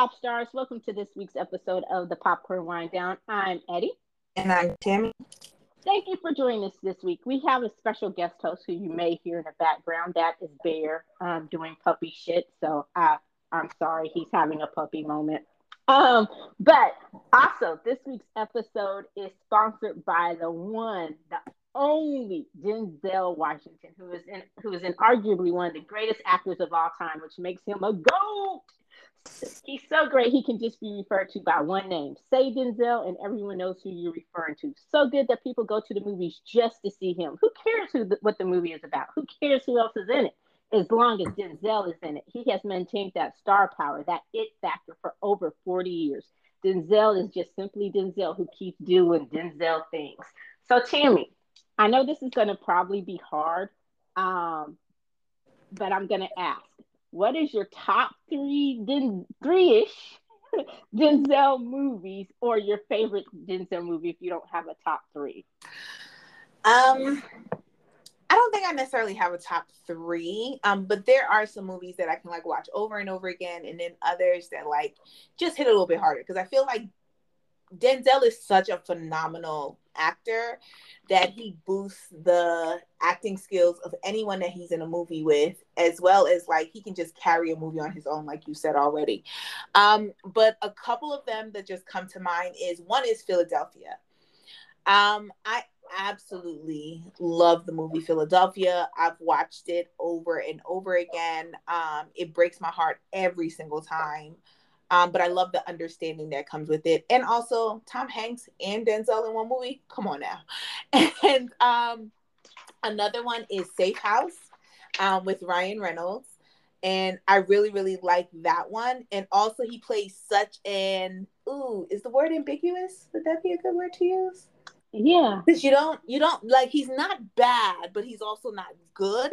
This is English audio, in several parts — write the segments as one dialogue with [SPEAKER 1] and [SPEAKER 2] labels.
[SPEAKER 1] pop stars. Welcome to this week's episode of the Popcorn Wine Down. I'm Eddie.
[SPEAKER 2] And I'm Tammy.
[SPEAKER 1] Thank you for joining us this week. We have a special guest host who you may hear in the background. That is Bear um, doing puppy shit. So I, I'm sorry, he's having a puppy moment. Um, but also, this week's episode is sponsored by the one, the only Denzel Washington, who is in who is in arguably one of the greatest actors of all time, which makes him a goat. He's so great he can just be referred to by one name. Say Denzel, and everyone knows who you're referring to. So good that people go to the movies just to see him. Who cares who the, what the movie is about? Who cares who else is in it? As long as Denzel is in it, he has maintained that star power, that it factor for over 40 years. Denzel is just simply Denzel who keeps doing Denzel things. So, Tammy, I know this is going to probably be hard, um, but I'm going to ask what is your top three Den- three-ish Denzel movies or your favorite Denzel movie if you don't have a top three?
[SPEAKER 2] Um I don't think I necessarily have a top three, um, but there are some movies that I can like watch over and over again, and then others that like just hit a little bit harder because I feel like Denzel is such a phenomenal actor that he boosts the acting skills of anyone that he's in a movie with, as well as like he can just carry a movie on his own, like you said already. Um, but a couple of them that just come to mind is one is Philadelphia. Um, I absolutely love the movie Philadelphia. I've watched it over and over again. Um, it breaks my heart every single time. Um, but I love the understanding that comes with it. And also Tom Hanks and Denzel in one movie. Come on now. And um, another one is Safe House um, with Ryan Reynolds. And I really, really like that one. And also he plays such an ooh, is the word ambiguous? Would that be a good word to use?
[SPEAKER 1] Yeah.
[SPEAKER 2] Because you don't you don't like he's not bad, but he's also not good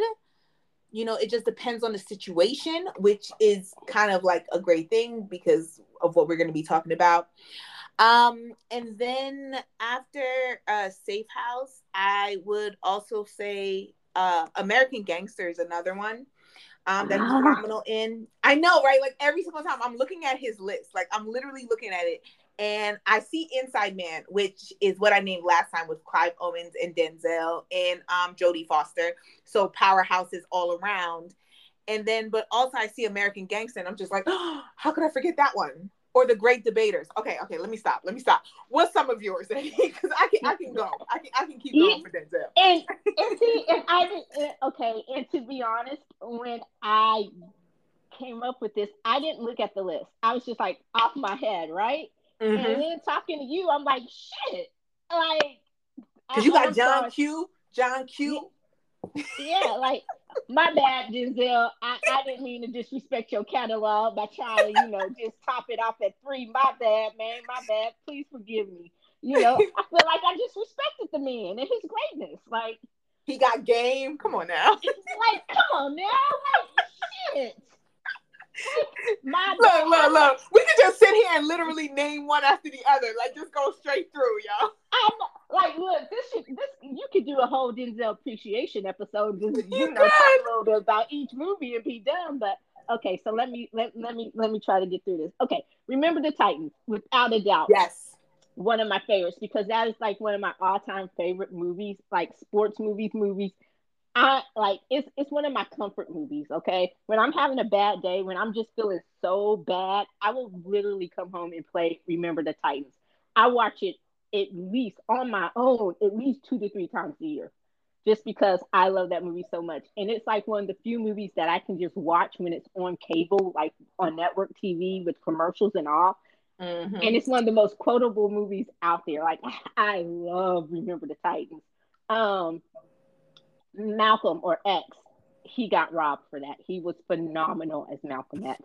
[SPEAKER 2] you know it just depends on the situation which is kind of like a great thing because of what we're going to be talking about. Um and then after uh safe house i would also say uh american gangster is another one um that's phenomenal in. I know right? Like every single time i'm looking at his list like i'm literally looking at it and I see Inside Man, which is what I named last time with Clive Owens and Denzel and um, Jodie Foster. So powerhouses all around. And then, but also I see American Gangster, and I'm just like, oh, how could I forget that one? Or the Great Debaters. Okay, okay, let me stop. Let me stop. What's some of yours? Because I can, I can go. I can, I can keep going for Denzel.
[SPEAKER 1] And and see, and I didn't. Okay, and to be honest, when I came up with this, I didn't look at the list. I was just like off my head, right? Mm-hmm. And then talking to you, I'm like, shit. Like,
[SPEAKER 2] because you got John sorry. Q, John Q.
[SPEAKER 1] Yeah, like my bad, Denzel. I, I didn't mean to disrespect your catalog by trying to, you know, just top it off at three. My bad, man. My bad. Please forgive me. You know, I feel like I just respected the man and his greatness. Like
[SPEAKER 2] he got game. Come on now.
[SPEAKER 1] like, come on now. Like shit.
[SPEAKER 2] My look, look, look. We can just sit here and literally name one after the other. Like just go straight through, y'all.
[SPEAKER 1] I'm like, look, this should, this you could do a whole Denzel appreciation episode. Just you, you know, talk a little bit about each movie and be done. But okay, so let me let, let me let me try to get through this. Okay, remember the Titans, without a doubt.
[SPEAKER 2] Yes.
[SPEAKER 1] One of my favorites because that is like one of my all-time favorite movies, like sports movies, movies I like it's it's one of my comfort movies, okay? When I'm having a bad day, when I'm just feeling so bad, I will literally come home and play Remember the Titans. I watch it at least on my own at least 2 to 3 times a year just because I love that movie so much. And it's like one of the few movies that I can just watch when it's on cable, like on network TV with commercials and all. Mm-hmm. And it's one of the most quotable movies out there. Like I love Remember the Titans. Um, Malcolm or X, he got robbed for that. He was phenomenal as Malcolm X.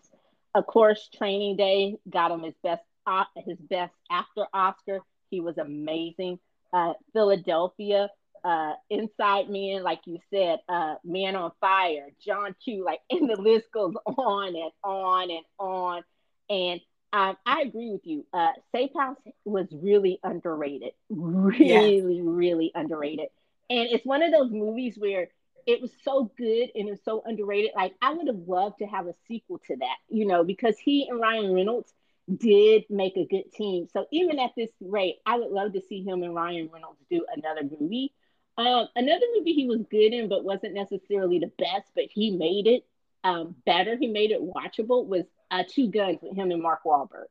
[SPEAKER 1] Of course, Training Day got him his best uh, his best after Oscar. He was amazing. Uh, Philadelphia, uh, Inside Man, like you said, uh, Man on Fire, John Q, like, and the list goes on and on and on. And um, I agree with you. Uh, Safe House was really underrated, really, yeah. really underrated. And it's one of those movies where it was so good and it was so underrated. Like I would have loved to have a sequel to that, you know, because he and Ryan Reynolds did make a good team. So even at this rate, I would love to see him and Ryan Reynolds do another movie. Um, another movie he was good in, but wasn't necessarily the best, but he made it um, better. He made it watchable. Was uh, Two Guns with him and Mark Wahlberg.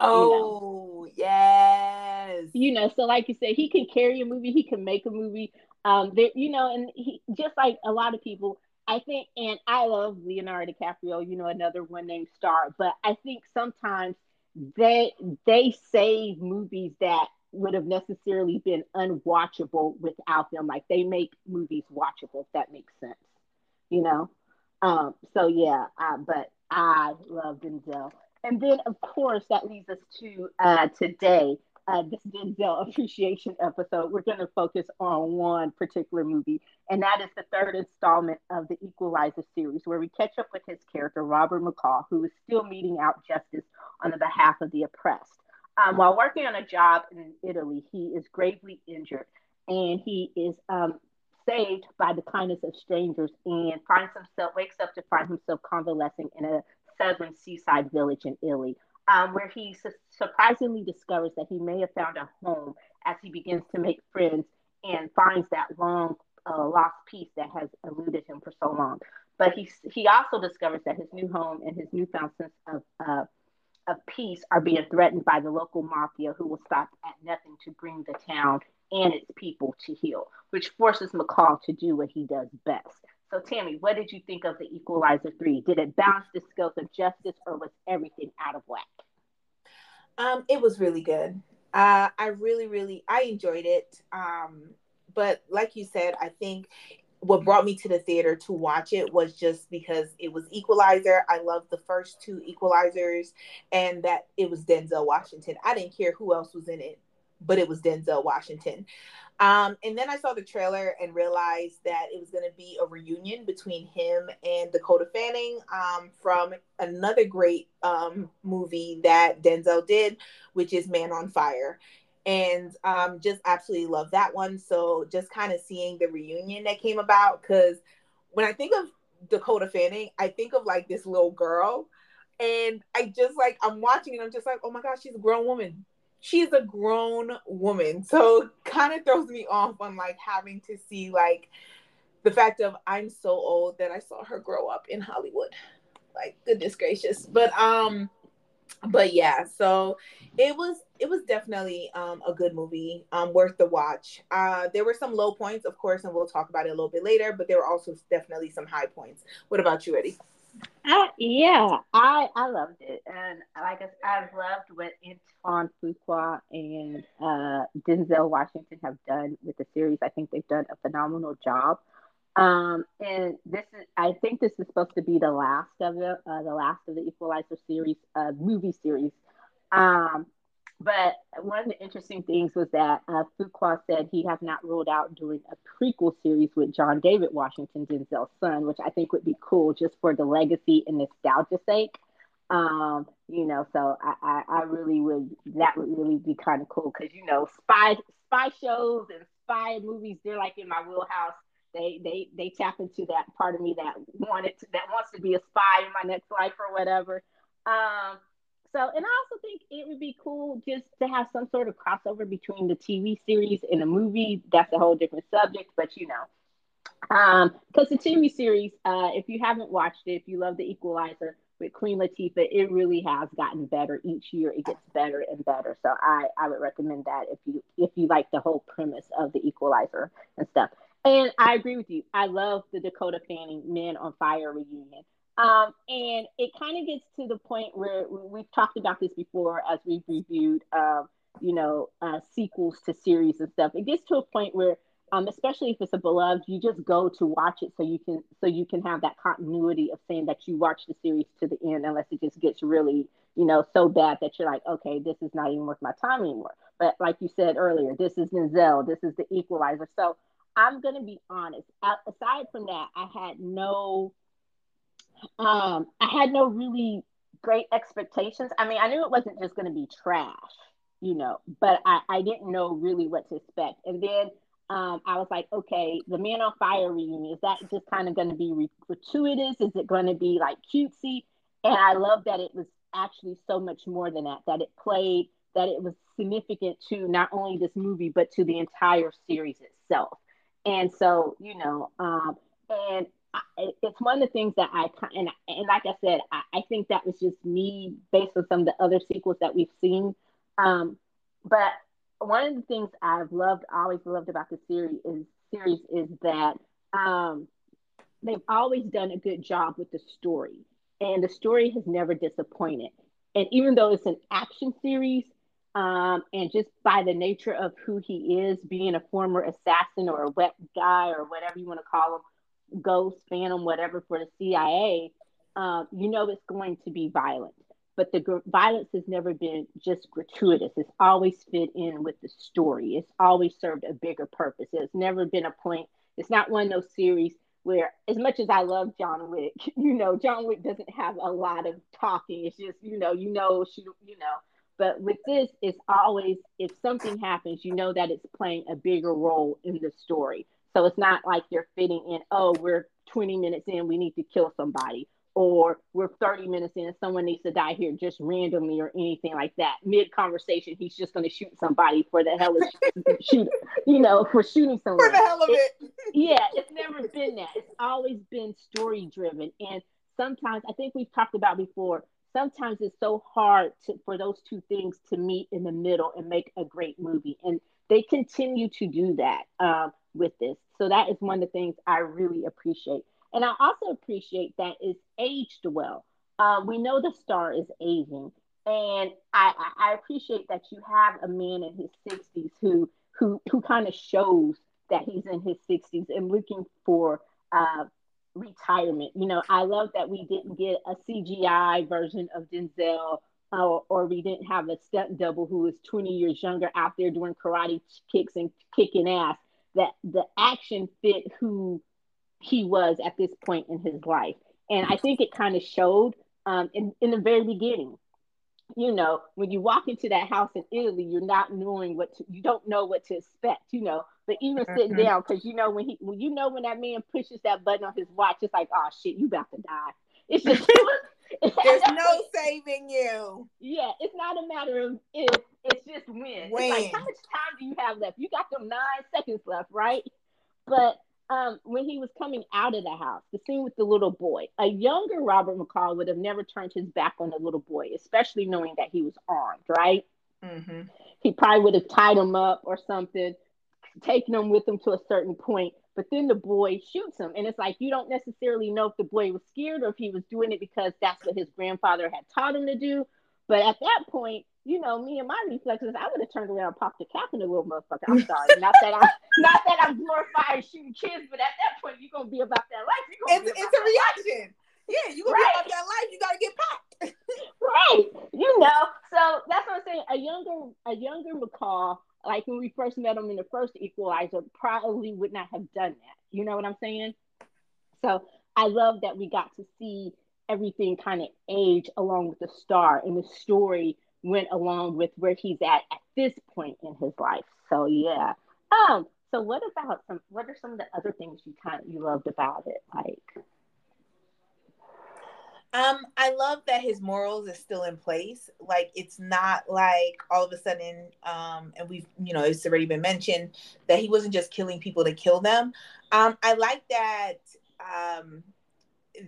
[SPEAKER 2] Oh you know? yes.
[SPEAKER 1] You know, so like you said, he can carry a movie. He can make a movie. Um, there, you know, and he just like a lot of people. I think, and I love Leonardo DiCaprio. You know, another one named star. But I think sometimes they they save movies that would have necessarily been unwatchable without them. Like they make movies watchable, if that makes sense. You know? Um, so yeah, uh, but I love Denzel. And then of course that leads us to uh, today, uh, this Denzel appreciation episode. We're going to focus on one particular movie, and that is the third installment of the Equalizer series, where we catch up with his character Robert McCall, who is still meting out justice on the behalf of the oppressed. Um, while working on a job in Italy, he is gravely injured and he is um, saved by the kindness of strangers and finds himself, wakes up to find himself convalescing in a southern seaside village in Italy, um, where he su- surprisingly discovers that he may have found a home as he begins to make friends and finds that long uh, lost piece that has eluded him for so long. But he, he also discovers that his new home and his newfound sense of uh, of peace are being threatened by the local mafia who will stop at nothing to bring the town and its people to heel, which forces McCall to do what he does best. So, Tammy, what did you think of the Equalizer 3? Did it balance the scales of justice or was everything out of whack?
[SPEAKER 2] Um, it was really good. Uh, I really, really, I enjoyed it. Um, but like you said, I think what brought me to the theater to watch it was just because it was Equalizer. I loved the first two Equalizers and that it was Denzel Washington. I didn't care who else was in it, but it was Denzel Washington. Um, and then I saw the trailer and realized that it was going to be a reunion between him and Dakota Fanning um, from another great um, movie that Denzel did, which is Man on Fire and um, just absolutely love that one. So just kind of seeing the reunion that came about because when I think of Dakota Fanning, I think of like this little girl, and I just like I'm watching and I'm just like, oh my gosh, she's a grown woman. She's a grown woman, so kind of throws me off on like having to see like the fact of I'm so old that I saw her grow up in Hollywood. Like goodness gracious, but um but yeah, so it was it was definitely um, a good movie, um, worth the watch. Uh, there were some low points, of course, and we'll talk about it a little bit later. But there were also definitely some high points. What about you, Eddie?
[SPEAKER 1] Uh, yeah, I I loved it, and like I, I've loved what Antoine Fuqua and uh, Denzel Washington have done with the series. I think they've done a phenomenal job. Um, and this is, I think this is supposed to be the last of the, uh, the last of the Equalizer series, uh, movie series. Um, but one of the interesting things was that uh, Fuqua said he has not ruled out doing a prequel series with John David Washington, Denzel's son, which I think would be cool just for the legacy and nostalgia sake. Um, you know, so I, I, I really would that would really be kind of cool because you know, spy spy shows and spy movies, they're like in my wheelhouse they they they tap into that part of me that wanted to, that wants to be a spy in my next life or whatever. Um, so, and I also think it would be cool just to have some sort of crossover between the TV series and the movie. That's a whole different subject, but you know, um, because the TV series, uh, if you haven't watched it, if you love The Equalizer with Queen Latifah, it really has gotten better each year. It gets better and better. So I I would recommend that if you if you like the whole premise of The Equalizer and stuff. And I agree with you. I love the Dakota Fanning Man on Fire reunion. Um, and it kind of gets to the point where we've talked about this before as we've reviewed, um, you know, uh, sequels to series and stuff. It gets to a point where, um, especially if it's a beloved, you just go to watch it so you can so you can have that continuity of saying that you watch the series to the end, unless it just gets really, you know, so bad that you're like, okay, this is not even worth my time anymore. But like you said earlier, this is Denzel, this is the Equalizer, so I'm gonna be honest. Aside from that, I had no, um, I had no really great expectations. I mean, I knew it wasn't just gonna be trash, you know, but I, I didn't know really what to expect. And then um, I was like, okay, the Man on Fire reunion, is that just kind of going to be gratuitous? Is it going to be like cutesy? And I love that it was actually so much more than that, that it played, that it was significant to not only this movie, but to the entire series itself. And so, you know, um, and It's one of the things that I, and, and like I said, I, I think that was just me based on some of the other sequels that we've seen. Um, but one of the things I've loved, always loved about the series is series is that um, they've always done a good job with the story, and the story has never disappointed. And even though it's an action series, um, and just by the nature of who he is, being a former assassin or a wet guy or whatever you want to call him, ghost, phantom, whatever for the CIA, uh, you know it's going to be violent but the gr- violence has never been just gratuitous. It's always fit in with the story. It's always served a bigger purpose. It's never been a point. It's not one of those series where, as much as I love John Wick, you know, John Wick doesn't have a lot of talking. It's just, you know, you know, you know. But with this, it's always if something happens, you know that it's playing a bigger role in the story. So it's not like you're fitting in. Oh, we're 20 minutes in, we need to kill somebody or we're 30 minutes in, someone needs to die here just randomly or anything like that. Mid conversation, he's just going to shoot somebody for the hell of shoot, you know, for shooting someone.
[SPEAKER 2] For the hell of it.
[SPEAKER 1] it. yeah, it's never been that. It's always been story driven. And sometimes, I think we've talked about before, sometimes it's so hard to, for those two things to meet in the middle and make a great movie. And they continue to do that um, with this. So that is one of the things I really appreciate. And I also appreciate that it's aged well. Uh, we know the star is aging, and I, I, appreciate that you have a man in his 60s who who who kind of shows that he's in his 60s and looking for uh, retirement. You know, I love that we didn't get a CGI version of Denzel. Uh, or we didn't have a stunt double who was 20 years younger out there doing karate kicks and kicking ass. That the action fit who he was at this point in his life. And I think it kind of showed um, in, in the very beginning. You know, when you walk into that house in Italy, you're not knowing what to, you don't know what to expect, you know. But even sitting mm-hmm. down, because you know when he when you know when that man pushes that button on his watch, it's like, oh shit, you about to die. It's just
[SPEAKER 2] There's no saving you.
[SPEAKER 1] Yeah, it's not a matter of if, it's just when. when. It's like how much time do you have left? You got them nine seconds left, right? But um, when he was coming out of the house, the scene with the little boy, a younger Robert McCall would have never turned his back on the little boy, especially knowing that he was armed, right? Mm-hmm. He probably would have tied him up or something, taken him with him to a certain point. But then the boy shoots him. And it's like you don't necessarily know if the boy was scared or if he was doing it because that's what his grandfather had taught him to do. But at that point, you know, me and my reflexes, I would have turned around and popped the cap in the little motherfucker. I'm sorry. not that I'm not that I'm glorifying shooting kids, but at that point you're gonna be about that life.
[SPEAKER 2] It's, it's a reaction. Life. Yeah, you're gonna right. be about that life, you gotta get popped.
[SPEAKER 1] right. You know, so that's what I'm saying. A younger a younger McCall, like when we first met him in the first equalizer, probably would not have done that. You know what I'm saying? So I love that we got to see everything kind of age along with the star and the story went along with where he's at at this point in his life. So yeah. Um. So what about some? What are some of the other things you kind of, you loved about it? Like.
[SPEAKER 2] Um, I love that his morals is still in place. Like it's not like all of a sudden, um, and we've you know it's already been mentioned that he wasn't just killing people to kill them. Um, I like that um,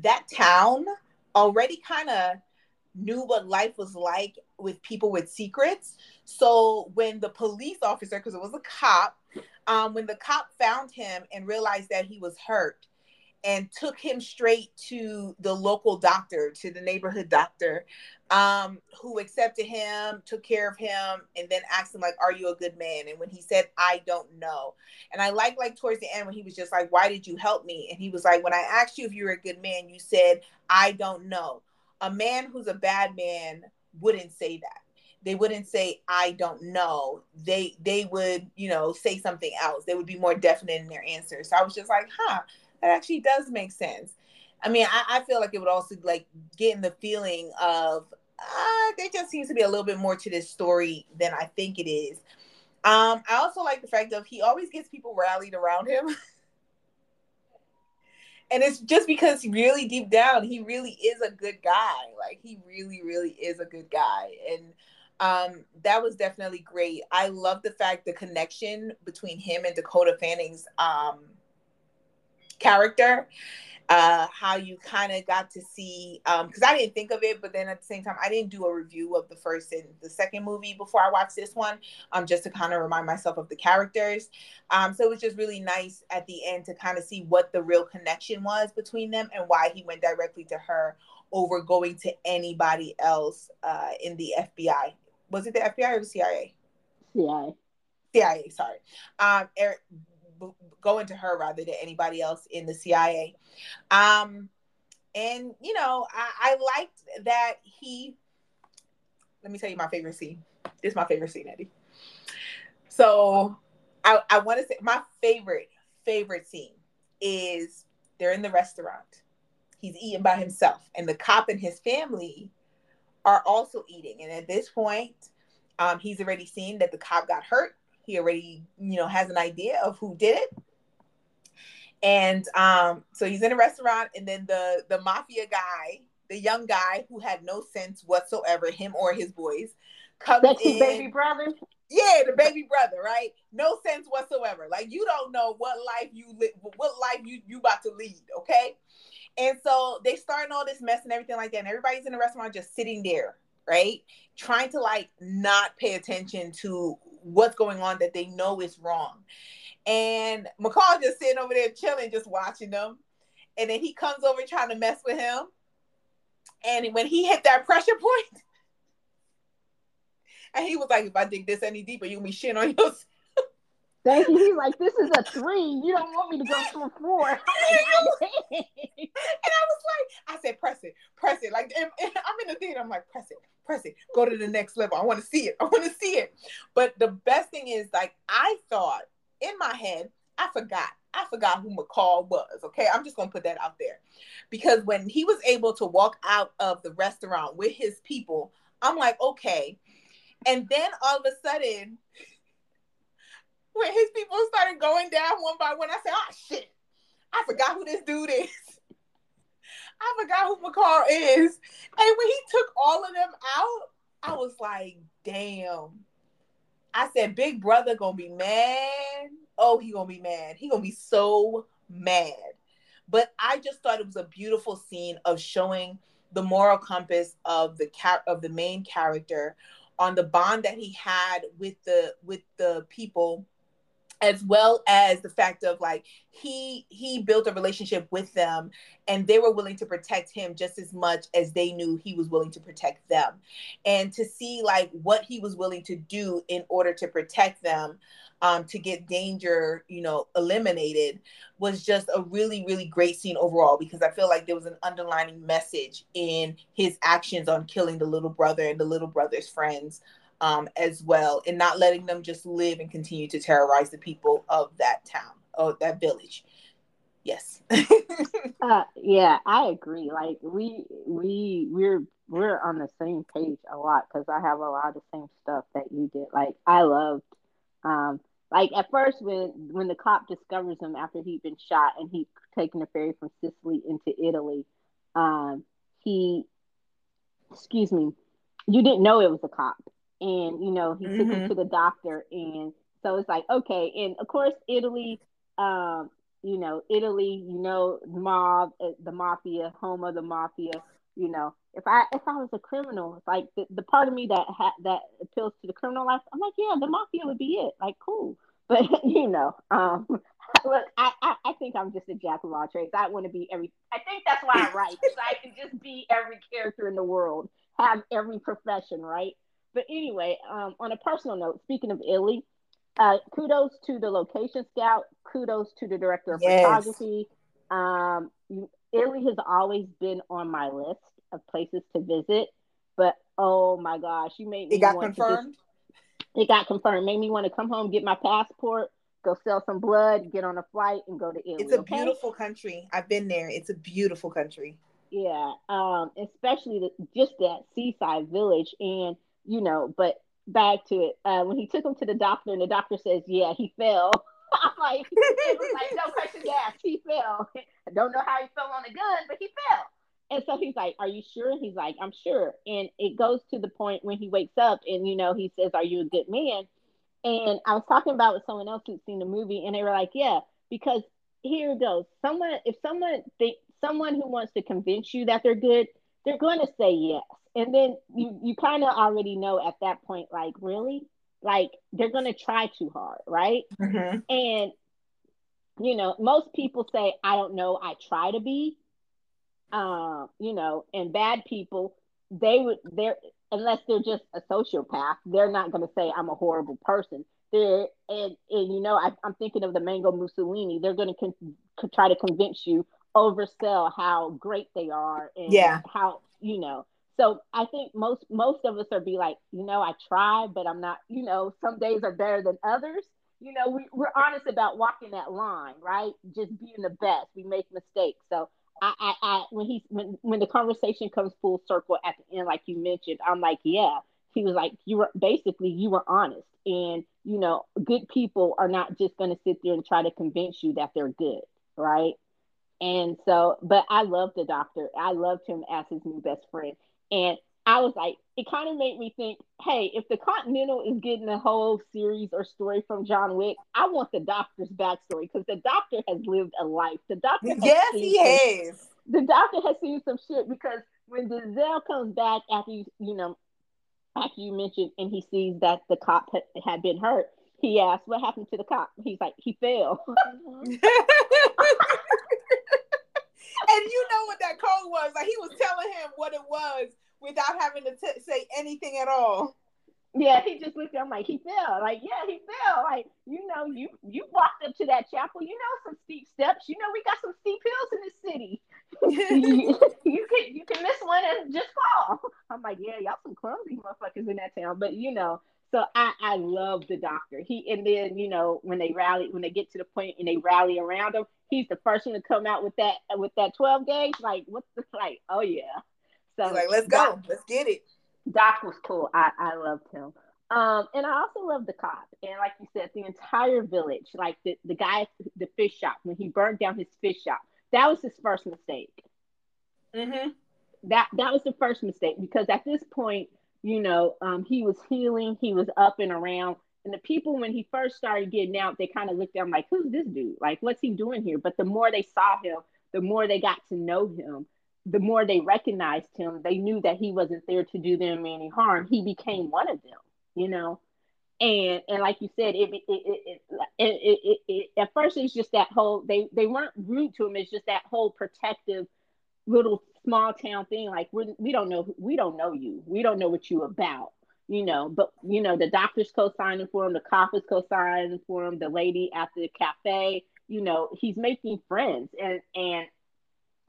[SPEAKER 2] that town already kind of knew what life was like with people with secrets. So when the police officer, because it was a cop, um, when the cop found him and realized that he was hurt and took him straight to the local doctor, to the neighborhood doctor, um, who accepted him, took care of him, and then asked him, like, are you a good man? And when he said, I don't know. And I like like towards the end when he was just like, Why did you help me? And he was like, When I asked you if you were a good man, you said, I don't know a man who's a bad man wouldn't say that they wouldn't say i don't know they they would you know say something else they would be more definite in their answer so i was just like huh that actually does make sense i mean i, I feel like it would also like getting the feeling of uh, there just seems to be a little bit more to this story than i think it is Um, I also like the fact of he always gets people rallied around him. and it's just because really deep down he really is a good guy. Like he really, really is a good guy. And um, that was definitely great. I love the fact the connection between him and Dakota Fanning's um character uh, how you kind of got to see because um, I didn't think of it, but then at the same time, I didn't do a review of the first and the second movie before I watched this one, um, just to kind of remind myself of the characters. Um, so it was just really nice at the end to kind of see what the real connection was between them and why he went directly to her over going to anybody else uh, in the FBI. Was it the FBI or the CIA?
[SPEAKER 1] CIA.
[SPEAKER 2] CIA, sorry. Um, Eric, going to her rather than anybody else in the CIA. Um, and you know, I, I liked that he. Let me tell you my favorite scene. This is my favorite scene, Eddie. So, I I want to say my favorite favorite scene is they're in the restaurant. He's eating by himself, and the cop and his family are also eating. And at this point, um, he's already seen that the cop got hurt he already, you know, has an idea of who did it. And um, so he's in a restaurant, and then the the mafia guy, the young guy who had no sense whatsoever, him or his boys,
[SPEAKER 1] comes That's in. Baby brother.
[SPEAKER 2] Yeah, the baby brother, right? No sense whatsoever. Like you don't know what life you live, what life you you about to lead, okay? And so they starting all this mess and everything like that, and everybody's in the restaurant just sitting there, right? Trying to like not pay attention to what's going on that they know is wrong. And McCall just sitting over there chilling, just watching them. And then he comes over trying to mess with him. And when he hit that pressure point, and he was like, if I dig this any deeper, gonna be shitting on yourself.
[SPEAKER 1] Thank you. He's like, this is a three. You don't want me to go to a four. and I
[SPEAKER 2] was like, I said, press it, press it. Like, I'm in the theater. I'm like, press it, press it. Go to the next level. I want to see it. I want to see it. But the best thing is, like, I thought in my head, I forgot. I forgot who McCall was. Okay. I'm just going to put that out there. Because when he was able to walk out of the restaurant with his people, I'm like, okay. And then all of a sudden, when his people started going down one by one, I said, oh shit, I forgot who this dude is. I forgot who McCall is. And when he took all of them out, I was like, damn. I said, Big Brother gonna be mad. Oh, he gonna be mad. He gonna be so mad. But I just thought it was a beautiful scene of showing the moral compass of the cat of the main character on the bond that he had with the with the people as well as the fact of like he he built a relationship with them and they were willing to protect him just as much as they knew he was willing to protect them. And to see like what he was willing to do in order to protect them um, to get danger you know eliminated was just a really really great scene overall because i feel like there was an underlining message in his actions on killing the little brother and the little brother's friends um, as well, and not letting them just live and continue to terrorize the people of that town or that village. Yes.
[SPEAKER 1] uh, yeah, I agree. Like we we we're we're on the same page a lot because I have a lot of the same stuff that you did. Like I loved, um, like at first when when the cop discovers him after he'd been shot and he's taking a ferry from Sicily into Italy, um, he, excuse me, you didn't know it was a cop and you know he mm-hmm. took him mm-hmm. to the doctor and so it's like okay and of course italy um you know italy you know mob uh, the mafia home of the mafia you know if i if i was a criminal like the, the part of me that ha- that appeals to the criminal life i'm like yeah the mafia would be it like cool but you know um look I, I, I think i'm just a jack of all trades i want to be every i think that's why i write so i can just be every character in the world have every profession right but anyway, um, on a personal note, speaking of Italy, uh, kudos to the location scout. Kudos to the director of yes. photography. Um, Italy has always been on my list of places to visit, but oh my gosh, you made me. Want to go.
[SPEAKER 2] It got confirmed.
[SPEAKER 1] Just, it got confirmed. Made me want to come home, get my passport, go sell some blood, get on a flight, and go to Italy.
[SPEAKER 2] It's a okay? beautiful country. I've been there. It's a beautiful country.
[SPEAKER 1] Yeah, um, especially the, just that seaside village and you know, but back to it. Uh, when he took him to the doctor, and the doctor says, "Yeah, he fell." I'm like, like no question asked. He fell. I don't know how he fell on the gun, but he fell. And so he's like, "Are you sure?" He's like, "I'm sure." And it goes to the point when he wakes up, and you know, he says, "Are you a good man?" And I was talking about with someone else who'd seen the movie, and they were like, "Yeah," because here it goes. Someone, if someone think someone who wants to convince you that they're good, they're going to say yes, and then you you kind of already know at that point, like, really, like they're going to try too hard, right?
[SPEAKER 2] Mm-hmm.
[SPEAKER 1] And you know, most people say, "I don't know, I try to be," uh, you know, and bad people, they would they're unless they're just a sociopath, they're not going to say I'm a horrible person. They're and and you know, I, am thinking of the Mango Mussolini. They're going to con- try to convince you, oversell how great they are, and
[SPEAKER 2] yeah,
[SPEAKER 1] how you know. So I think most most of us are be like, you know, I try, but I'm not. You know, some days are better than others. You know, we, we're honest about walking that line, right? Just being the best. We make mistakes, so I, I, I, when he when when the conversation comes full circle at the end, like you mentioned, I'm like, yeah. He was like, you were basically you were honest, and you know, good people are not just going to sit there and try to convince you that they're good, right? And so, but I loved the doctor. I loved him as his new best friend, and I was like, it kind of made me think, hey, if the Continental is getting a whole series or story from John Wick, I want the doctor's backstory because the doctor has lived a life. The doctor,
[SPEAKER 2] yes, he some, has.
[SPEAKER 1] The doctor has seen some shit because when Denzel comes back after you, you know, after you mentioned, and he sees that the cop had, had been hurt, he asks, "What happened to the cop?" He's like, "He fell." and you
[SPEAKER 2] know what that code was? Like he was telling him what it was without having to t- say anything at all.
[SPEAKER 1] Yeah, he just looked at him like he fell. Like, yeah, he fell. Like, you know, you you walked up to that chapel. You know, some steep steps. You know, we got some steep hills in this city. you, you can you can miss one and just fall. I'm like, yeah, y'all some clumsy motherfuckers in that town. But you know, so I I love the doctor. He and then you know when they rally when they get to the point and they rally around him, he's the first one to come out with that with that 12 gauge. Like, what's the like? Oh yeah.
[SPEAKER 2] So He's like, let's go, Doc, let's get it.
[SPEAKER 1] Doc was cool. I, I loved him. Um, and I also love the cop. And like you said, the entire village, like the, the guy at the fish shop, when he burned down his fish shop, that was his first mistake.
[SPEAKER 2] Mm-hmm.
[SPEAKER 1] That that was the first mistake because at this point, you know, um, he was healing, he was up and around. And the people, when he first started getting out, they kind of looked at him like, who's this dude? Like, what's he doing here? But the more they saw him, the more they got to know him the more they recognized him, they knew that he wasn't there to do them any harm. He became one of them, you know. And and like you said, it it it, it, it, it at first it's just that whole they they weren't rude to him. It's just that whole protective little small town thing. Like we we don't know we don't know you. We don't know what you about. You know, but you know the doctor's co-signing for him, the cop is co-signing for him, the lady at the cafe. You know, he's making friends, and and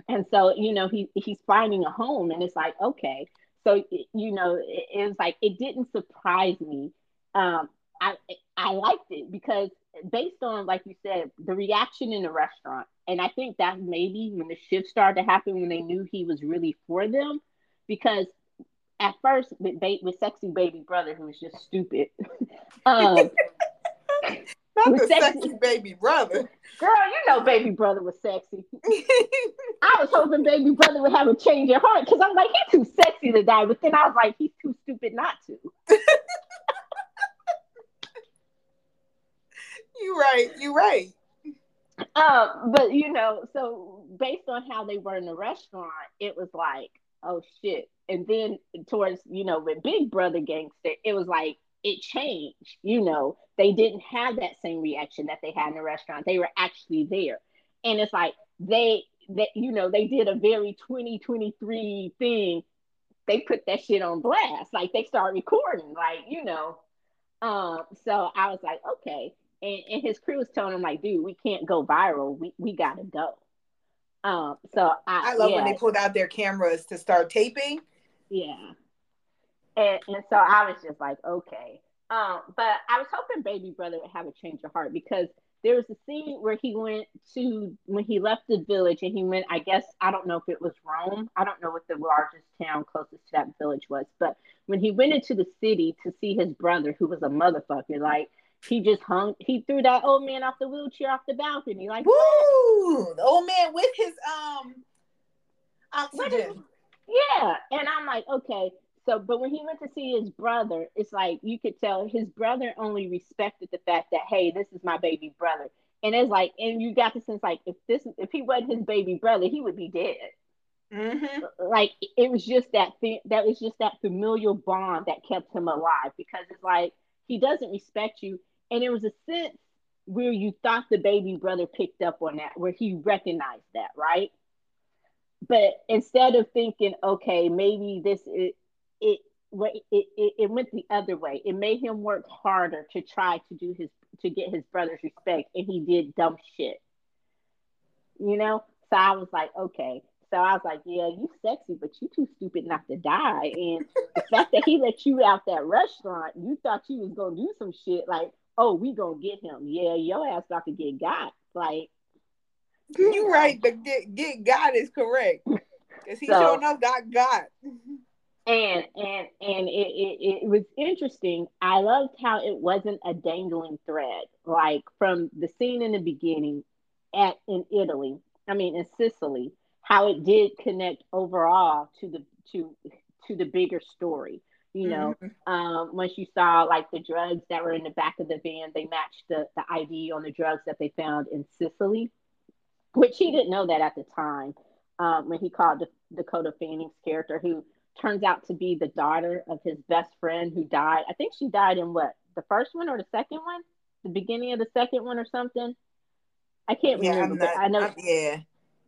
[SPEAKER 1] and so you know he he's finding a home and it's like okay so you know it, it was like it didn't surprise me um i i liked it because based on like you said the reaction in the restaurant and i think that maybe when the shift started to happen when they knew he was really for them because at first with, with sexy baby brother who was just stupid um
[SPEAKER 2] not the sexy. sexy baby brother.
[SPEAKER 1] Girl, you know baby brother was sexy. I was hoping baby brother would have a change of heart because I'm like, he's too sexy to die. But then I was like, he's too stupid not to.
[SPEAKER 2] You right. You're right.
[SPEAKER 1] Um, but you know, so based on how they were in the restaurant, it was like, oh shit. And then towards, you know, with Big Brother Gangster, it was like it changed. You know, they didn't have that same reaction that they had in the restaurant. They were actually there. And it's like they that you know, they did a very 2023 thing. They put that shit on blast. Like they started recording, like, you know. Um, so I was like, okay. And, and his crew was telling him, like, dude, we can't go viral. We we gotta go. Um, so I,
[SPEAKER 2] I love yeah. when they pulled out their cameras to start taping.
[SPEAKER 1] Yeah. And, and so I was just like, okay. Um, but I was hoping Baby Brother would have a change of heart because there was a scene where he went to when he left the village and he went i guess i don't know if it was rome i don't know what the largest town closest to that village was but when he went into the city to see his brother who was a motherfucker like he just hung he threw that old man off the wheelchair off the balcony like
[SPEAKER 2] woo! the old man with his um oxygen.
[SPEAKER 1] yeah and i'm like okay so but when he went to see his brother it's like you could tell his brother only respected the fact that hey this is my baby brother. And it's like and you got the sense like if this if he wasn't his baby brother he would be dead. Mm-hmm. like it was just that thing that was just that familial bond that kept him alive because it's like he doesn't respect you and there was a sense where you thought the baby brother picked up on that where he recognized that right but instead of thinking okay maybe this is it it, it, it went the other way. It made him work harder to try to do his to get his brother's respect, and he did dumb shit. You know, so I was like, okay. So I was like, yeah, you sexy, but you too stupid not to die. And the fact that he let you out that restaurant, you thought you was gonna do some shit like, oh, we gonna get him. Yeah, your ass about to get got. Like,
[SPEAKER 2] you right. The get get got is correct because he so, sure enough got got
[SPEAKER 1] and and and it, it, it was interesting i loved how it wasn't a dangling thread like from the scene in the beginning at in italy i mean in sicily how it did connect overall to the to to the bigger story you know mm-hmm. um, once you saw like the drugs that were in the back of the van they matched the, the id on the drugs that they found in sicily which he didn't know that at the time um, when he called the dakota fanning's character who turns out to be the daughter of his best friend who died. I think she died in what the first one or the second one, the beginning of the second one or something. I can't yeah, remember, not, I know. I'm, yeah.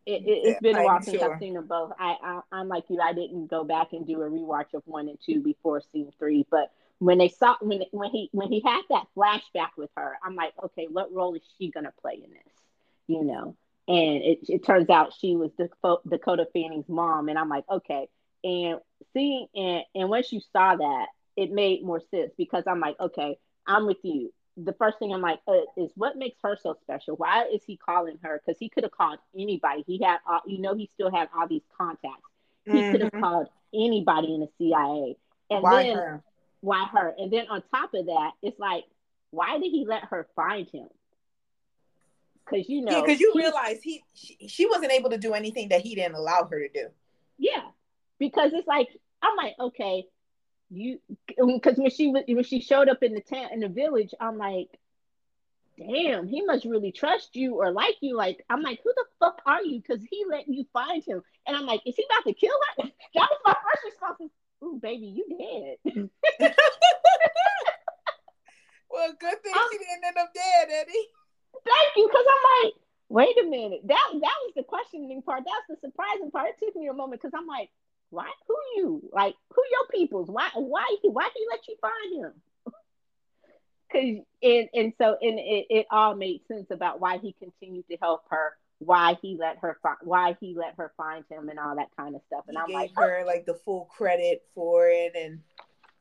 [SPEAKER 1] It, it, has been a while since. I've seen them both. I, I am like you. I didn't go back and do a rewatch of one and two before seeing three. But when they saw when when he when he had that flashback with her, I'm like, okay, what role is she gonna play in this? You know. And it, it turns out she was Dakota Fanning's mom, and I'm like, okay, and seeing and and once you saw that, it made more sense because I'm like, okay, I'm with you. The first thing I'm like uh, is what makes her so special. Why is he calling her? Because he could have called anybody. He had, all, you know, he still had all these contacts. He mm-hmm. could have called anybody in the CIA. And why then, her? Why her? And then on top of that, it's like, why did he let her find him? Because you know,
[SPEAKER 2] yeah, because you realize he she, she wasn't able to do anything that he didn't allow her to do.
[SPEAKER 1] Yeah, because it's like I'm like, okay, you because when she when she showed up in the town in the village, I'm like, damn, he must really trust you or like you. Like, I'm like, who the fuck are you? Because he let you find him, and I'm like, is he about to kill her? That was my first response. Ooh, baby, you dead.
[SPEAKER 2] well, good thing um, she didn't end up dead, Eddie.
[SPEAKER 1] Thank you, because I'm like, wait a minute. That that was the questioning part. That's the surprising part. It took me a moment because I'm like, why? Who you? Like, who your peoples? Why? Why? Why he let you find him? Cause and and so and it, it all made sense about why he continued to help her, why he let her find, why he let her find him, and all that kind of stuff. And he I'm
[SPEAKER 2] gave
[SPEAKER 1] like,
[SPEAKER 2] her oh. like the full credit for it, and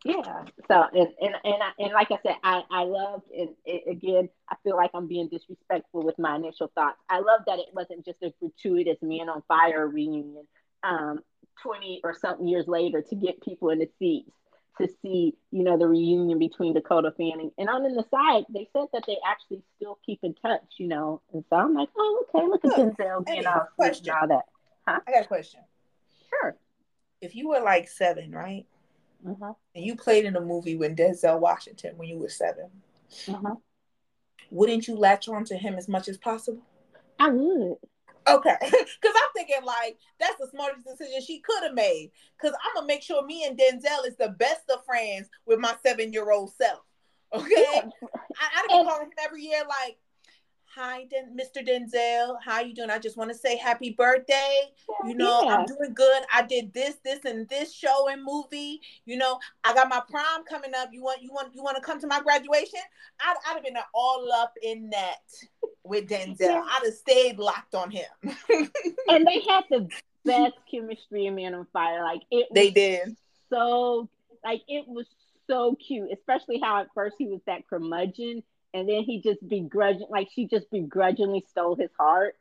[SPEAKER 1] yeah. So and and and, I, and like I said, I I loved and it, again, I feel like I'm being disrespectful with my initial thoughts. I love that it wasn't just a gratuitous Man on Fire reunion. Um, 20 or something years later to get people in the seats to see, you know, the reunion between Dakota Fanning. And on the side, they said that they actually still keep in touch, you know. And so I'm like, oh, okay, look at Denzel being all question. all that.
[SPEAKER 2] Huh? I got a question.
[SPEAKER 1] Sure.
[SPEAKER 2] If you were like seven, right? Mm-hmm. And you played in a movie with Denzel Washington when you were 7 mm-hmm. wouldn't you latch on to him as much as possible?
[SPEAKER 1] I would.
[SPEAKER 2] Okay, because I'm thinking like that's the smartest decision she could have made. Because I'm gonna make sure me and Denzel is the best of friends with my seven year old self. Okay, yeah. I, I'd be calling him every year like, hi, Den- Mr. Denzel. How you doing? I just want to say happy birthday. You know, yeah. I'm doing good. I did this, this, and this show and movie. You know, I got my prom coming up. You want, you want, you want to come to my graduation? I'd, I'd have been all up in that with Denzel. Yeah. I'd have stayed locked on him.
[SPEAKER 1] and they had the best chemistry in Man on Fire. Like it.
[SPEAKER 2] they did.
[SPEAKER 1] So like it was so cute, especially how at first he was that curmudgeon and then he just begrudging like she just begrudgingly stole his heart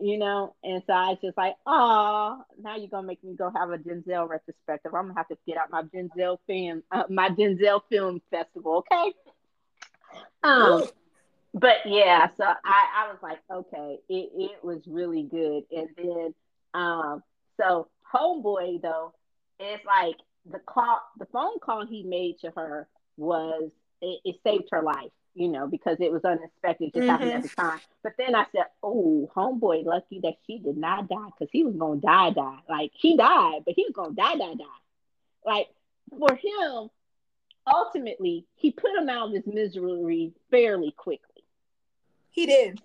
[SPEAKER 1] you know and so i was just like oh now you're gonna make me go have a denzel retrospective i'm gonna have to get out my denzel film uh, my denzel film festival okay um but yeah so i i was like okay it, it was really good and then um so homeboy though it's like the call the phone call he made to her was it, it saved her life you know, because it was unexpected, just mm-hmm. happened at the time. But then I said, oh, homeboy, lucky that she did not die because he was going to die, die. Like he died, but he was going to die, die, die. Like for him, ultimately, he put him out of his misery fairly quickly.
[SPEAKER 2] He did.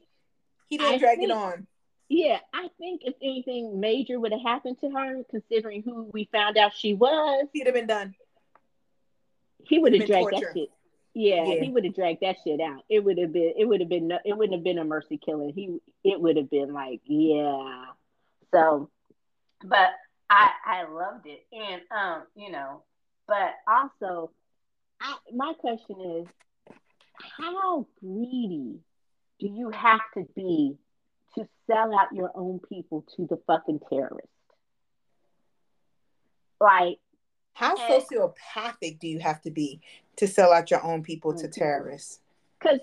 [SPEAKER 2] He didn't I drag think, it on.
[SPEAKER 1] Yeah, I think if anything major would have happened to her, considering who we found out she was,
[SPEAKER 2] he'd have been done.
[SPEAKER 1] He would have dragged torture. that shit yeah, yeah. he would have dragged that shit out. It would have been. It would have been. It wouldn't have been a mercy killing. He. It would have been like, yeah. So, but I I loved it, and um, you know, but also, I my question is, how greedy do you have to be to sell out your own people to the fucking terrorists? Like
[SPEAKER 2] how and, sociopathic do you have to be to sell out your own people to mm-hmm. terrorists?
[SPEAKER 1] Because,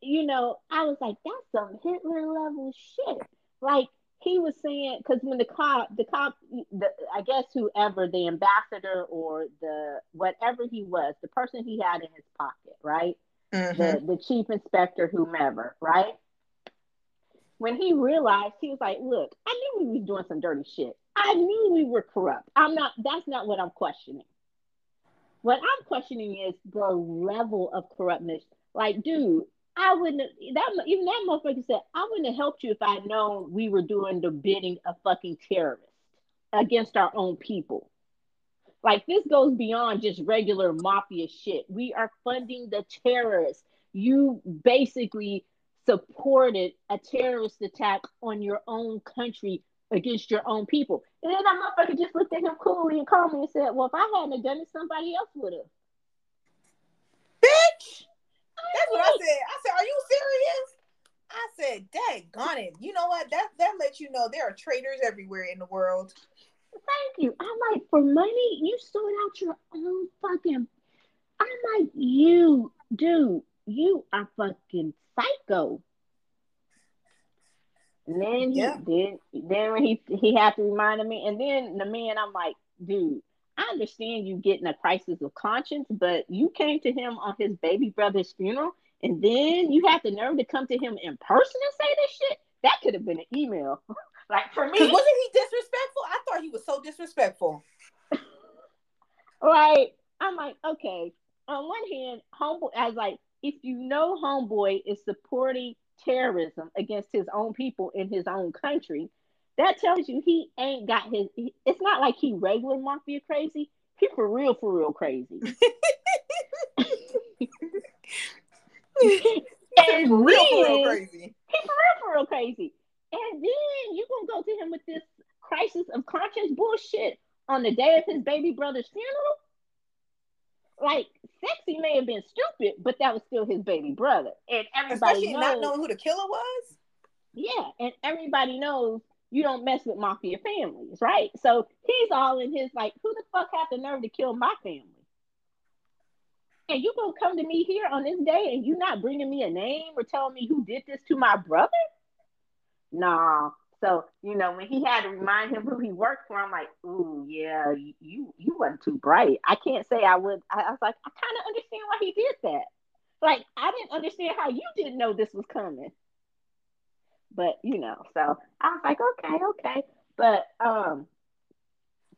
[SPEAKER 1] you know, I was like, that's some Hitler level shit. Like, he was saying, because when the cop, the cop, the, I guess whoever, the ambassador or the whatever he was, the person he had in his pocket, right? Mm-hmm. The, the chief inspector, whomever, right? When he realized, he was like, look, I knew we was doing some dirty shit. I knew we were corrupt. I'm not, that's not what I'm questioning. What I'm questioning is the level of corruptness. Like, dude, I wouldn't that even that motherfucker said, I wouldn't have helped you if I'd known we were doing the bidding of fucking terrorists against our own people. Like this goes beyond just regular mafia shit. We are funding the terrorists. You basically supported a terrorist attack on your own country against your own people. And then that motherfucker just looked at him coolly and calmly and said, Well, if I hadn't done it, somebody else would have.
[SPEAKER 2] Bitch! That's what I said. I said, Are you serious? I said, Dang gone it. You know what? That that lets you know there are traitors everywhere in the world.
[SPEAKER 1] Thank you. I'm like, for money, you sold out your own fucking I'm like, you, dude, you are fucking psycho. And then he yeah. then then when he he had to remind me, and then the man, I'm like, dude, I understand you getting a crisis of conscience, but you came to him on his baby brother's funeral, and then you had the nerve to come to him in person and say this shit. That could have been an email. like for me,
[SPEAKER 2] wasn't he disrespectful? I thought he was so disrespectful.
[SPEAKER 1] right. I'm like, okay. On one hand, homeboy, I was like, if you know homeboy is supporting terrorism against his own people in his own country, that tells you he ain't got his. He, it's not like he regular mafia crazy. He for real, for real crazy. and for real, for real crazy. He for real, for real crazy. And then you gonna go to him with this crisis of conscience bullshit on the day of his baby brother's funeral? like sexy may have been stupid, but that was still his baby brother, and everybody
[SPEAKER 2] especially knows, not knowing who the killer was.
[SPEAKER 1] Yeah, and everybody knows you don't mess with mafia families, right? So he's all in his like, who the fuck had the nerve to kill my family? And you gonna come to me here on this day and you not bringing me a name or telling me who did this to my brother? Nah, so, you know, when he had to remind him who he worked for, I'm like, ooh, yeah, you you wasn't too bright. I can't say I would. I, I was like, I kind of understand why he did that. Like, I didn't understand how you didn't know this was coming. But you know, so I was like, okay, okay. But um,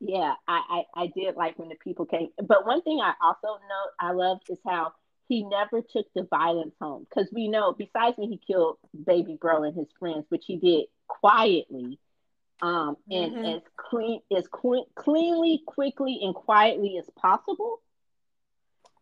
[SPEAKER 1] yeah, I, I I did like when the people came. But one thing I also know I loved is how he never took the violence home. Because we know besides when he killed baby bro and his friends which he did quietly um, and mm-hmm. as clean as clean, cleanly quickly and quietly as possible.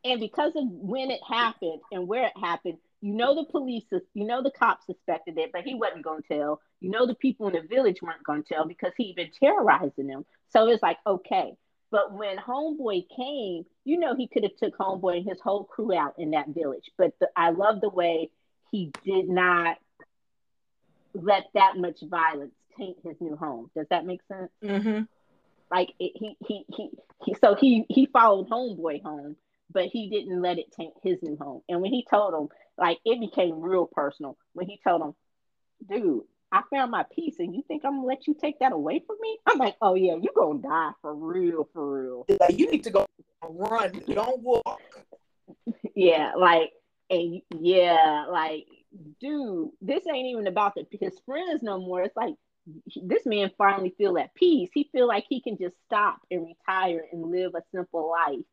[SPEAKER 1] And because of when it happened and where it happened you know the police you know the cops suspected it but he wasn't going to tell. You know the people in the village weren't going to tell because he had been terrorizing them. So it's like okay But when Homeboy came, you know he could have took Homeboy and his whole crew out in that village. But the, I love the way he did not let that much violence taint his new home. Does that make sense?
[SPEAKER 2] Mm-hmm.
[SPEAKER 1] Like it, he, he he he so he he followed Homeboy home, but he didn't let it taint his new home. And when he told him, like it became real personal when he told him, dude, I found my peace and you think I'm gonna let you take that away from me? I'm like, oh yeah, you gonna die for real, for real.
[SPEAKER 2] Like you need to go run, don't walk.
[SPEAKER 1] yeah, like and yeah, like dude, this ain't even about the his friends no more. It's like this man finally feel at peace. He feel like he can just stop and retire and live a simple life.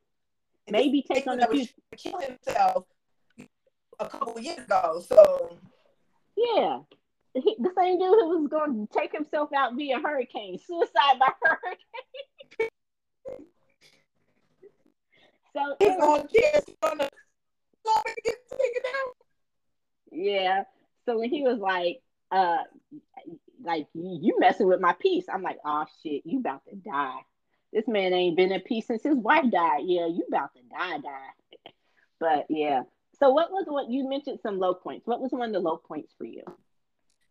[SPEAKER 1] And Maybe take on a few
[SPEAKER 2] kill himself a couple years ago. So
[SPEAKER 1] yeah, he, the same dude who was going to take himself out via hurricane, suicide by hurricane. so he's going to get taken out. Yeah. So when he was like, uh, like you messing with my peace, I'm like, oh shit, you about to die. This man ain't been in peace since his wife died. Yeah, you about to die, die. But yeah. So what was what you mentioned some low points? What was one of the low points for you?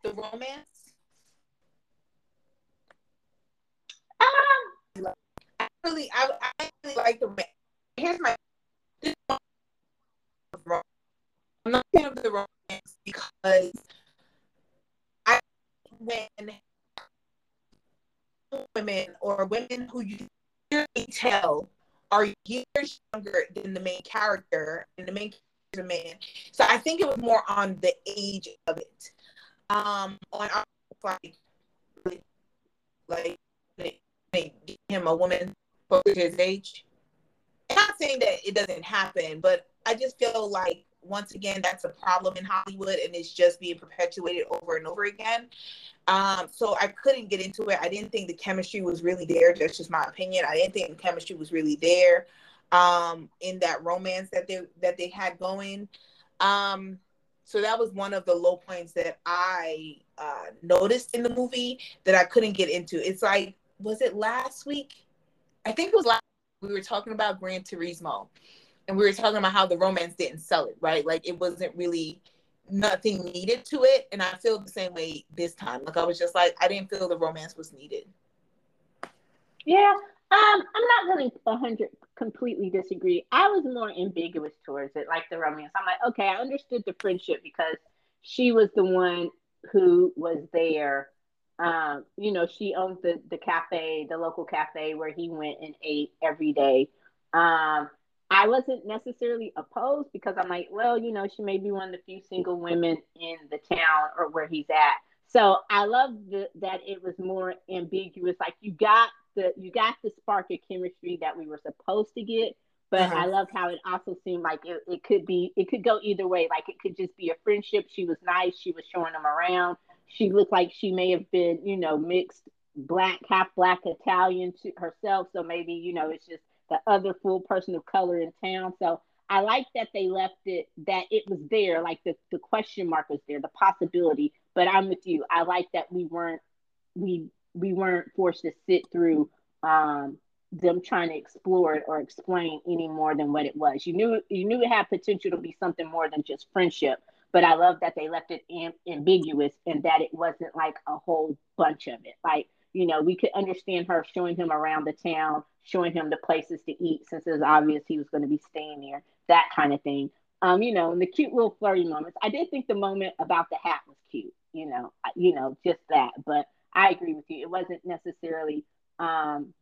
[SPEAKER 2] The romance?
[SPEAKER 1] Um,
[SPEAKER 2] I really, I, I really like the. Here's my. I'm not fan of the romance because I when women or women who you clearly tell are years younger than the main character and the main character is a man. So I think it was more on the age of um on our like like give him a woman for his age. I'm not saying that it doesn't happen, but I just feel like once again that's a problem in Hollywood and it's just being perpetuated over and over again. Um, so I couldn't get into it. I didn't think the chemistry was really there. That's just my opinion. I didn't think the chemistry was really there um, in that romance that they that they had going. Um, so that was one of the low points that I uh, noticed in the movie that I couldn't get into. It's like, was it last week? I think it was last. We were talking about Gran Turismo, and we were talking about how the romance didn't sell it, right? Like it wasn't really nothing needed to it, and I feel the same way this time. Like I was just like, I didn't feel the romance was needed.
[SPEAKER 1] Yeah, um, I'm not really 100 completely disagree. I was more ambiguous towards it, like the romance. I'm like, okay, I understood the friendship because she was the one who was there. Um, you know, she owned the the cafe, the local cafe where he went and ate every day. Um, I wasn't necessarily opposed because I'm like, well, you know, she may be one of the few single women in the town or where he's at. So I love that it was more ambiguous. Like you got the you got the spark of chemistry that we were supposed to get but uh-huh. I love how it also seemed like it, it could be it could go either way. Like it could just be a friendship. She was nice. She was showing them around. She looked like she may have been, you know, mixed black, half black Italian to herself. So maybe, you know, it's just the other full person of color in town. So I like that they left it that it was there, like the, the question mark was there, the possibility. But I'm with you. I like that we weren't we we weren't forced to sit through um, them trying to explore it or explain any more than what it was. You knew you knew it had potential to be something more than just friendship, but I love that they left it am- ambiguous and that it wasn't like a whole bunch of it. Like you know, we could understand her showing him around the town, showing him the places to eat since it was obvious he was going to be staying there, that kind of thing. Um, you know, and the cute little flirty moments. I did think the moment about the hat was cute. You know, you know, just that. But I agree with you. It wasn't necessarily um,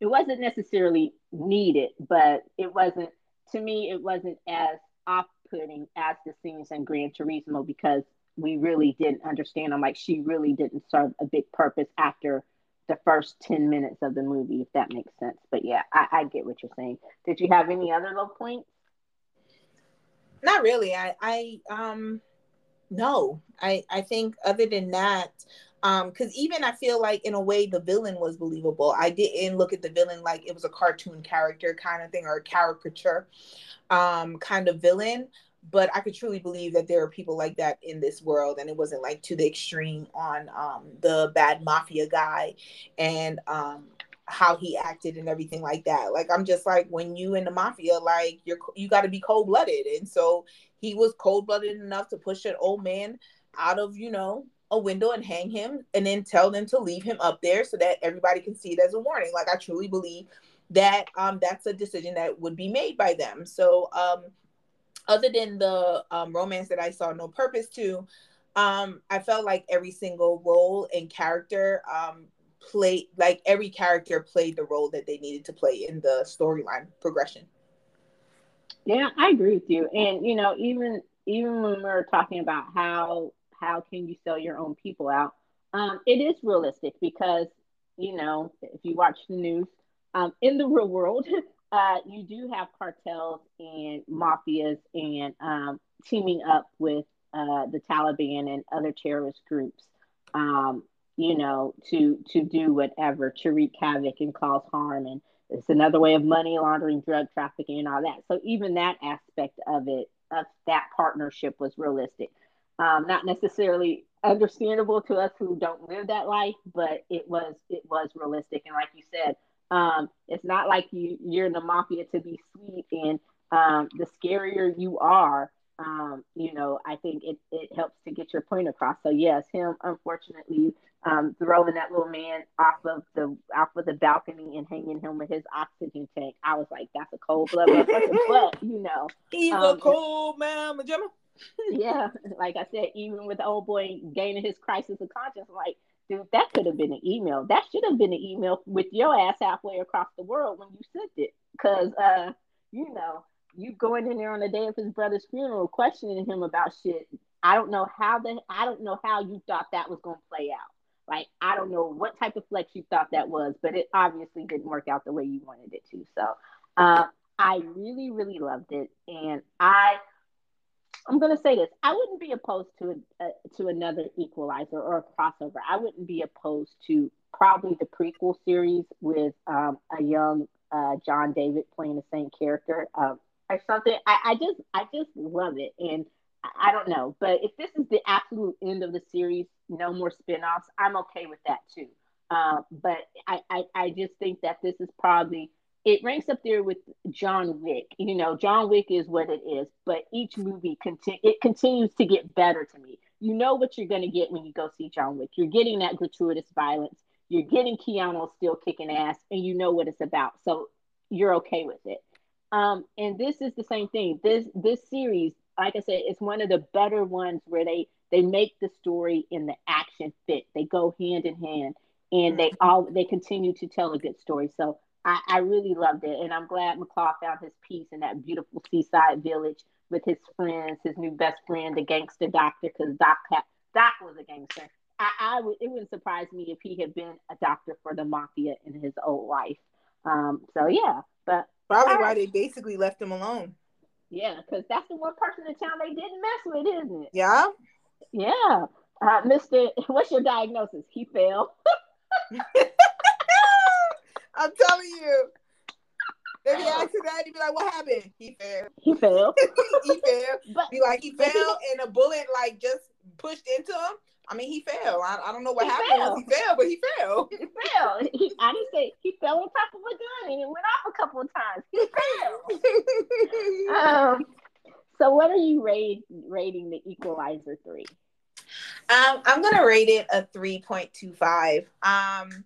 [SPEAKER 1] it wasn't necessarily needed, but it wasn't to me. It wasn't as off-putting as the scenes in Gran Turismo because we really didn't understand them. Like she really didn't serve a big purpose after the first 10 minutes of the movie, if that makes sense. But yeah, I, I get what you're saying. Did you have any other low points?
[SPEAKER 2] Not really. I, I, um, no, I, I think other than that, um because even i feel like in a way the villain was believable i didn't look at the villain like it was a cartoon character kind of thing or a caricature um kind of villain but i could truly believe that there are people like that in this world and it wasn't like to the extreme on um the bad mafia guy and um how he acted and everything like that. Like I'm just like when you in the mafia, like you're you got to be cold blooded, and so he was cold blooded enough to push an old man out of you know a window and hang him, and then tell them to leave him up there so that everybody can see it as a warning. Like I truly believe that um that's a decision that would be made by them. So um other than the um, romance that I saw no purpose to, um, I felt like every single role and character um, played like every character played the role that they needed to play in the storyline progression.
[SPEAKER 1] Yeah, I agree with you. And you know, even even when we're talking about how how can you sell your own people out, um, it is realistic because you know if you watch the news, um, in the real world, uh, you do have cartels and mafias and um, teaming up with uh, the Taliban and other terrorist groups. Um, you know, to to do whatever to wreak havoc and cause harm. And it's another way of money laundering, drug trafficking, and all that. So even that aspect of it, of that partnership, was realistic. Um, not necessarily understandable to us who don't live that life, but it was it was realistic. And like you said, um, it's not like you you're in the mafia to be sweet. And um, the scarier you are, um, you know, I think it, it helps to get your point across. So yes, him unfortunately um, throwing that little man off of the off of the balcony and hanging him with his oxygen tank. I was like, that's a cold blood but you know,
[SPEAKER 2] he's um, a cold man, Gemma.
[SPEAKER 1] yeah, like I said, even with the old boy gaining his crisis of conscience, like, dude, that could have been an email. That should have been an email with your ass halfway across the world when you sent it, because uh, you know you going in there on the day of his brother's funeral, questioning him about shit. I don't know how the I don't know how you thought that was going to play out. Like I don't know what type of flex you thought that was, but it obviously didn't work out the way you wanted it to. So uh, I really, really loved it, and I I'm gonna say this: I wouldn't be opposed to a, uh, to another Equalizer or a crossover. I wouldn't be opposed to probably the prequel series with um, a young uh, John David playing the same character. Um, or something. I, I just I just love it. And I, I don't know. But if this is the absolute end of the series, no more spin-offs, I'm okay with that too. Uh, but I, I, I just think that this is probably it ranks up there with John Wick. You know, John Wick is what it is, but each movie conti- it continues to get better to me. You know what you're going to get when you go see John Wick. You're getting that gratuitous violence. You're getting Keanu still kicking ass, and you know what it's about. So you're okay with it. Um, and this is the same thing. This this series, like I said, it's one of the better ones where they they make the story and the action fit. They go hand in hand, and they mm-hmm. all they continue to tell a good story. So I, I really loved it, and I'm glad McCall found his peace in that beautiful seaside village with his friends, his new best friend, the gangster doctor, because Doc Doc was a gangster. I, I would it wouldn't surprise me if he had been a doctor for the mafia in his old life. Um, so yeah, but
[SPEAKER 2] Probably why they basically left him alone.
[SPEAKER 1] Yeah, because that's the one person in town they didn't mess with, isn't it?
[SPEAKER 2] Yeah.
[SPEAKER 1] Yeah. Uh, Mister, what's your diagnosis? He fell.
[SPEAKER 2] I'm telling you. If you ask him that, he'd be like, "What happened?" He fell.
[SPEAKER 1] He fell.
[SPEAKER 2] he fell. But, be like, he fell, and a bullet like just pushed into him. I mean, he fell. I, I don't know what he happened fell. he fell, but he fell.
[SPEAKER 1] He fell. He, I didn't say he fell on top of a gun and it went off a couple of times. He fell. um, so, what are you rate, rating the Equalizer three?
[SPEAKER 2] Um, I'm gonna rate it a three point two five. Um,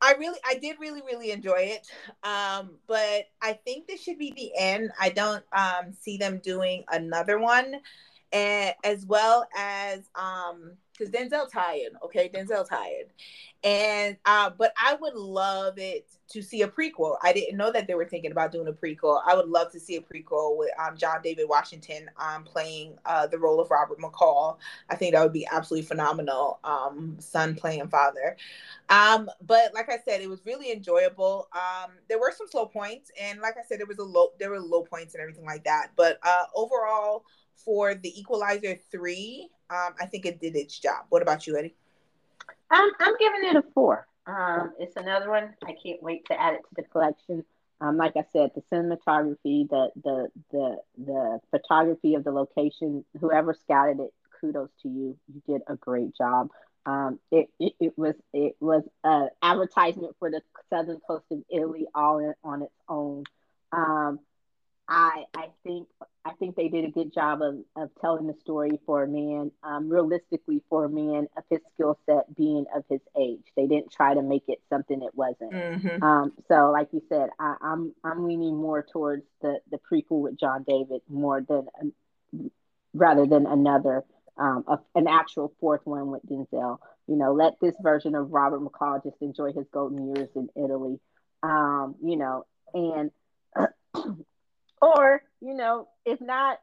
[SPEAKER 2] I really, I did really, really enjoy it. Um, but I think this should be the end. I don't um see them doing another one and as well as um because Denzel tired, okay, Denzel tired, and uh, but I would love it to see a prequel. I didn't know that they were thinking about doing a prequel. I would love to see a prequel with um, John David Washington um, playing uh, the role of Robert McCall. I think that would be absolutely phenomenal. Um, son playing father. Um, but like I said, it was really enjoyable. Um, there were some slow points, and like I said, there was a low, there were low points and everything like that. But uh, overall for the Equalizer 3, um, I think it did its job. What about you, Eddie?
[SPEAKER 1] I'm, I'm giving it a four. Um, it's another one. I can't wait to add it to the collection. Um, like I said, the cinematography, the the the the photography of the location, whoever scouted it, kudos to you. You did a great job. Um, it, it, it was it was an advertisement for the southern coast of Italy all in, on its own. Um, I I think I think they did a good job of, of telling the story for a man, um, realistically for a man of his skill set being of his age. They didn't try to make it something it wasn't. Mm-hmm. Um, so, like you said, I, am I'm, I'm leaning more towards the the prequel with John David more than rather than another um, a, an actual fourth one with Denzel. You know, let this version of Robert McCall just enjoy his golden years in Italy. Um, you know, and or you know, if not,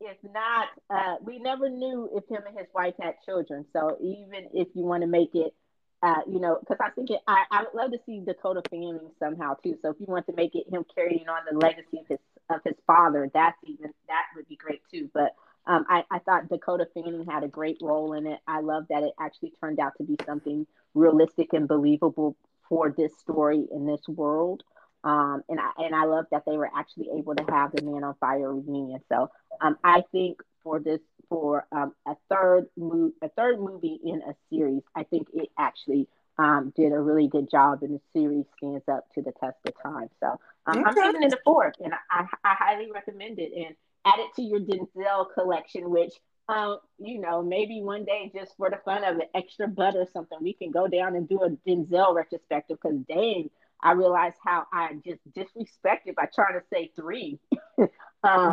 [SPEAKER 1] if not, uh, we never knew if him and his wife had children. So even if you want to make it, uh, you know, because I think it, I, I would love to see Dakota Fanning somehow too. So if you want to make it him carrying on the legacy of his of his father, that's even that would be great too. But um, I, I thought Dakota Fanning had a great role in it. I love that it actually turned out to be something realistic and believable for this story in this world. Um, and I and I love that they were actually able to have the Man on Fire reunion. So um, I think for this for um, a third mo- a third movie in a series, I think it actually um, did a really good job, and the series stands up to the test of time. So um, okay. I'm giving it a four, and I, I highly recommend it. And add it to your Denzel collection, which um, you know, maybe one day just for the fun of it, extra butt or something, we can go down and do a Denzel retrospective. Because dang, I realized how I just disrespected by trying to say three.
[SPEAKER 2] um,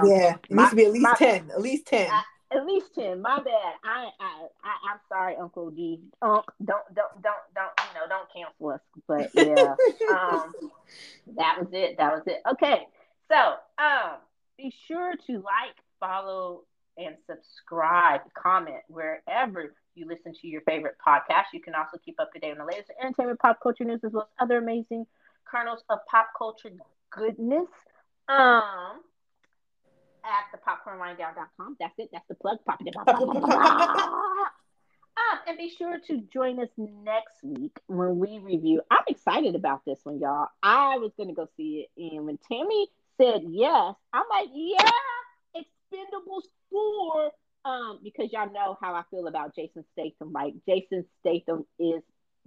[SPEAKER 2] yeah, it needs to be at least my, ten. At least ten. I,
[SPEAKER 1] at least ten. My bad. I, I, I am sorry, Uncle D. Don't, don't, don't, don't, don't. You know, don't cancel us. But yeah, um, that was it. That was it. Okay, so um, be sure to like, follow, and subscribe, comment wherever you listen to your favorite podcast. You can also keep up to date on the latest entertainment, pop culture news, as well as other amazing kernels of pop culture goodness. Um, at the popcornwinedown.com. That's it. That's the plug. Pop it. Pop, pop, pop, um, and be sure to join us next week when we review. I'm excited about this one, y'all. I was gonna go see it, and when Tammy said yes, I'm like, yeah, Expendables 4. Um, because y'all know how I feel about Jason Statham. Like Jason Statham is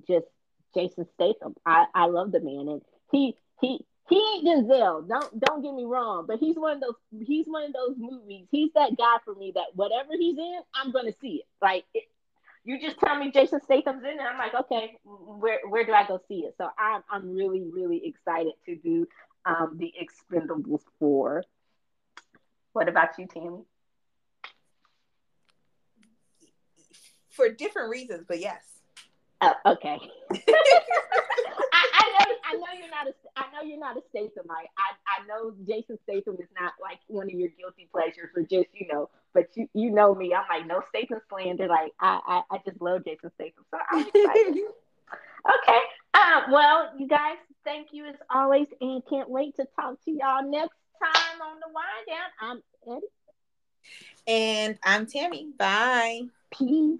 [SPEAKER 1] just Jason Statham. I, I love the man and he he he ain't Denzel. Don't don't get me wrong, but he's one of those he's one of those movies. He's that guy for me that whatever he's in, I'm gonna see it. Like it, you just tell me Jason Statham's in, and I'm like, okay, where where do I go see it? So I'm I'm really really excited to do um, the Expendables 4. What about you, Tammy?
[SPEAKER 2] For different reasons, but yes.
[SPEAKER 1] Oh, okay. I, I, know, I know you're not a, I know you're not a Stathamite. I, I know Jason Statham is not like one of your guilty pleasures, or just you know. But you, you know me. I'm like no Statham slander. Like I, I, I just love Jason Statham, so I'm excited. okay. Um, well, you guys, thank you as always, and can't wait to talk to y'all next time on the Wine Down. I'm Eddie.
[SPEAKER 2] And I'm Tammy. Bye.
[SPEAKER 1] Peace.